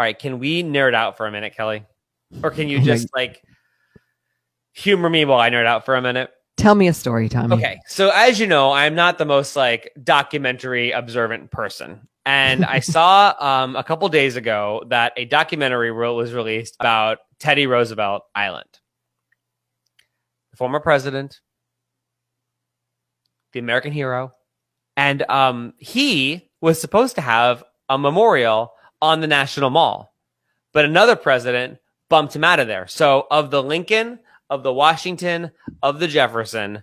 All right, can we nerd out for a minute, Kelly? Or can you just like humor me while I nerd out for a minute? Tell me a story, Tommy. Okay. So as you know, I'm not the most like documentary observant person. And I saw um, a couple days ago that a documentary was released about Teddy Roosevelt Island. The former president, the American hero. And um, he was supposed to have a memorial on the National Mall. But another president bumped him out of there. So of the Lincoln, of the Washington, of the Jefferson,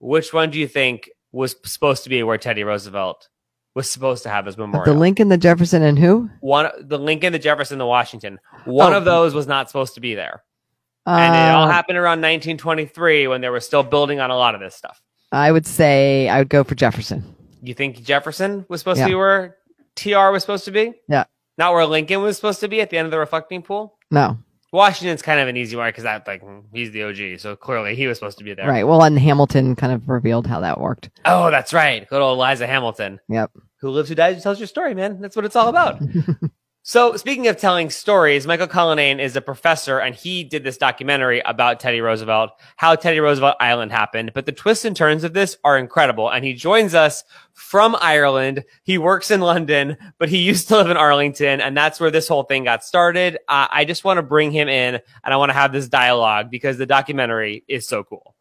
which one do you think was supposed to be where Teddy Roosevelt was supposed to have his memorial? The Lincoln, the Jefferson, and who? One, the Lincoln, the Jefferson, the Washington. One oh. of those was not supposed to be there, uh, and it all uh, happened around 1923 when they were still building on a lot of this stuff. I would say I would go for Jefferson. You think Jefferson was supposed yeah. to be where TR was supposed to be? Yeah. Not where Lincoln was supposed to be at the end of the reflecting pool? No. Washington's kind of an easy one because that like he's the OG, so clearly he was supposed to be there. Right. Well, and Hamilton kind of revealed how that worked. Oh, that's right. Good old Eliza Hamilton. Yep. Who lives, who dies, who tells your story, man. That's what it's all about. So, speaking of telling stories, Michael Cullinane is a professor and he did this documentary about Teddy Roosevelt, how Teddy Roosevelt Island happened. But the twists and turns of this are incredible. And he joins us from Ireland. He works in London, but he used to live in Arlington. And that's where this whole thing got started. Uh, I just want to bring him in and I want to have this dialogue because the documentary is so cool.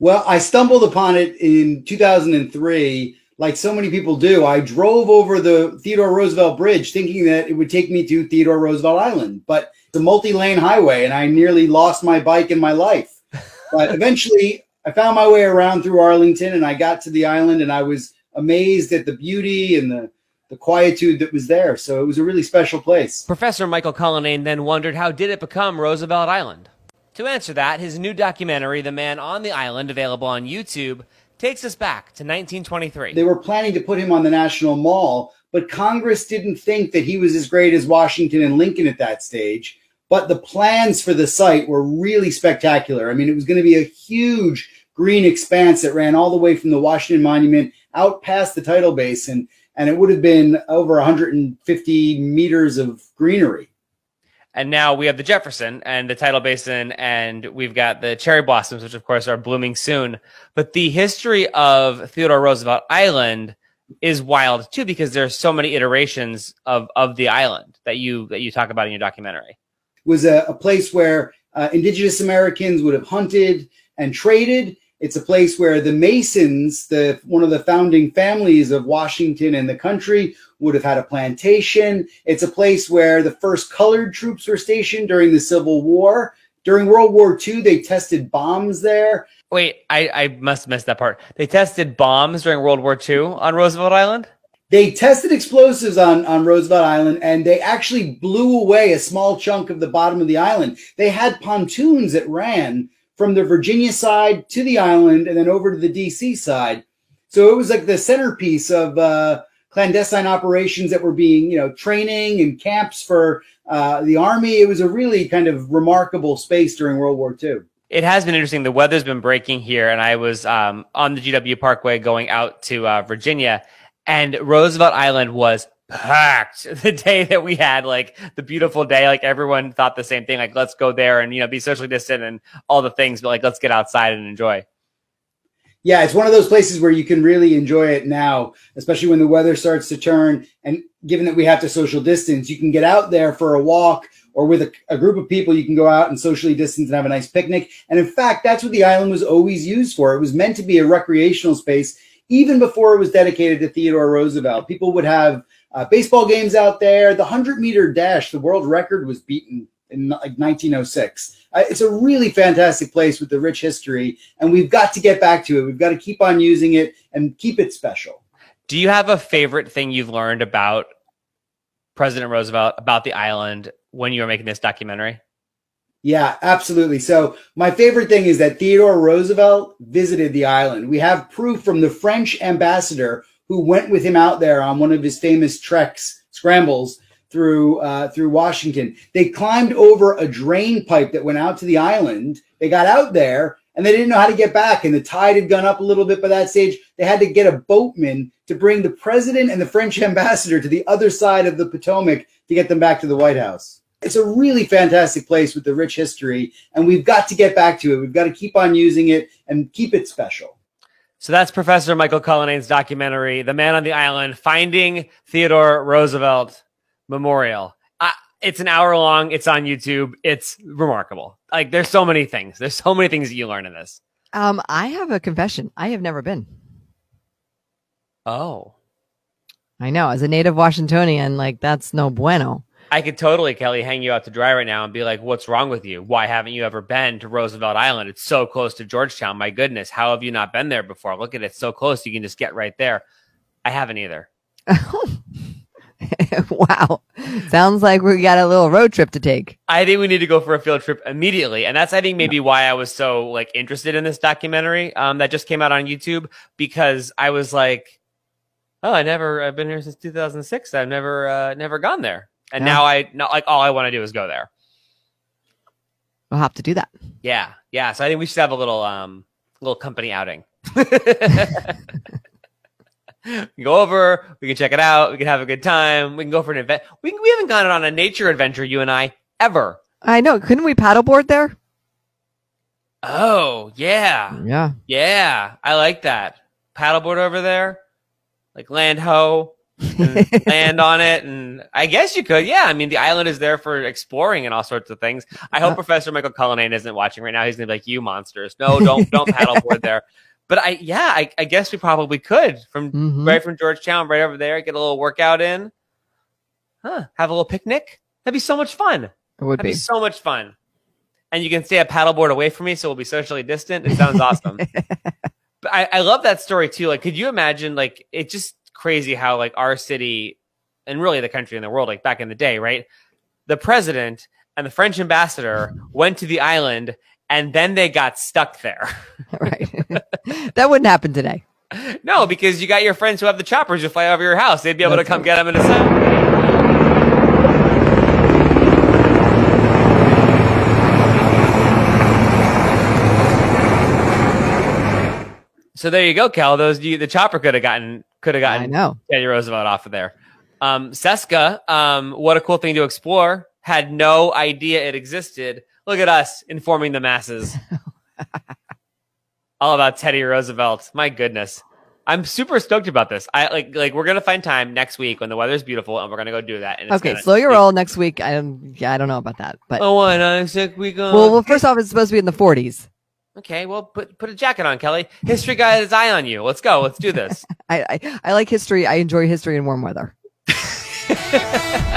Well, I stumbled upon it in 2003 like so many people do, I drove over the Theodore Roosevelt Bridge thinking that it would take me to Theodore Roosevelt Island, but it's a multi lane highway and I nearly lost my bike in my life. But eventually I found my way around through Arlington and I got to the island and I was amazed at the beauty and the, the quietude that was there. So it was a really special place. Professor Michael Cullinane then wondered how did it become Roosevelt Island? To answer that, his new documentary, The Man on the Island, available on YouTube, takes us back to 1923. They were planning to put him on the National Mall, but Congress didn't think that he was as great as Washington and Lincoln at that stage. But the plans for the site were really spectacular. I mean, it was going to be a huge green expanse that ran all the way from the Washington Monument out past the tidal basin, and it would have been over 150 meters of greenery. And now we have the Jefferson and the tidal basin, and we've got the cherry blossoms, which of course are blooming soon. But the history of Theodore Roosevelt Island is wild too, because there's so many iterations of of the island that you that you talk about in your documentary. It was a, a place where uh, indigenous Americans would have hunted and traded, it's a place where the Masons, the one of the founding families of Washington and the country, would have had a plantation. It's a place where the first colored troops were stationed during the Civil War. During World War II, they tested bombs there. Wait, I, I must have missed that part. They tested bombs during World War II on Roosevelt Island? They tested explosives on, on Roosevelt Island and they actually blew away a small chunk of the bottom of the island. They had pontoons that ran from the Virginia side to the island and then over to the DC side. So it was like the centerpiece of uh, clandestine operations that were being, you know, training and camps for uh, the army. It was a really kind of remarkable space during World War II. It has been interesting. The weather's been breaking here, and I was um, on the GW Parkway going out to uh, Virginia, and Roosevelt Island was packed the day that we had like the beautiful day. Like everyone thought the same thing like let's go there and you know be socially distant and all the things but like let's get outside and enjoy. Yeah it's one of those places where you can really enjoy it now especially when the weather starts to turn. And given that we have to social distance you can get out there for a walk or with a, a group of people you can go out and socially distance and have a nice picnic. And in fact that's what the island was always used for. It was meant to be a recreational space even before it was dedicated to theodore roosevelt. People would have uh, baseball games out there. The 100 meter dash, the world record was beaten in like 1906. Uh, it's a really fantastic place with the rich history, and we've got to get back to it. We've got to keep on using it and keep it special. Do you have a favorite thing you've learned about President Roosevelt, about the island when you were making this documentary? Yeah, absolutely. So, my favorite thing is that Theodore Roosevelt visited the island. We have proof from the French ambassador who went with him out there on one of his famous treks, scrambles through uh, through Washington. They climbed over a drain pipe that went out to the island. They got out there and they didn't know how to get back. And the tide had gone up a little bit by that stage. They had to get a boatman to bring the president and the French ambassador to the other side of the Potomac to get them back to the White House. It's a really fantastic place with the rich history, and we've got to get back to it. We've got to keep on using it and keep it special. So that's Professor Michael Cullinane's documentary, The Man on the Island, Finding Theodore Roosevelt Memorial. Uh, it's an hour long. It's on YouTube. It's remarkable. Like there's so many things. There's so many things that you learn in this. Um, I have a confession. I have never been. Oh. I know. As a native Washingtonian, like that's no bueno. I could totally, Kelly, hang you out to dry right now and be like, what's wrong with you? Why haven't you ever been to Roosevelt Island? It's so close to Georgetown. My goodness. How have you not been there before? Look at it. It's so close. You can just get right there. I haven't either. wow. Sounds like we got a little road trip to take. I think we need to go for a field trip immediately. And that's, I think, maybe why I was so like interested in this documentary um, that just came out on YouTube because I was like, oh, I never, I've been here since 2006. I've never, uh, never gone there. And Yeah. now I, not like all I want to do is go there. We'll have to do that. Yeah. Yeah. So I think we should have a little, um, little company outing. We go over, we can check it out, we can have a good time, we can go for an event. We, we haven't gone on a nature adventure, you and I, ever. I know. Couldn't we paddleboard there? Oh, yeah. Yeah. Yeah, I like that. Paddleboard over there, like land ho, land on it, and I guess you could. Yeah, I mean the island is there for exploring and all sorts of things. I hope Uh, Professor Michael Cullinane isn't watching right now. He's gonna be like, "You monsters! No, don't don't paddleboard there." But I, yeah, I, I guess we probably could from Mhm. right from Georgetown, right over there, get a little workout in. Huh? Have a little picnic. That'd be so much fun. It would That'd be. be so much fun. And you can stay a paddleboard away from me, so we'll be socially distant. It sounds awesome. but I, I love that story too. Like, could you imagine? Like, it just crazy how like our city and really the country and the world, like back in the day, right? The president and the French ambassador went to the island, and then they got stuck there. right. that wouldn't happen today. no, because you got your friends who have the choppers who fly over your house. They'd be able to come right. get them in a second. So there you go, Cal. Those you, the chopper could have gotten could have I gotten know. Teddy Roosevelt off of there. Um, Seska, um, what a cool thing to explore. Had no idea it existed. Look at us informing the masses. All about Teddy Roosevelt. My goodness. I'm super stoked about this. I like like we're gonna find time next week when the weather's beautiful and we're gonna go do that. Okay, gonna- slow your roll next week. I don't, yeah, I don't know about that, but Oh, why not next week? Well, well, first off, it's supposed to be in the 40s. Okay, well, put put a jacket on, Kelly. History guy has his eye on you. Let's go. Let's do this. I, I, I like history. I enjoy history in warm weather.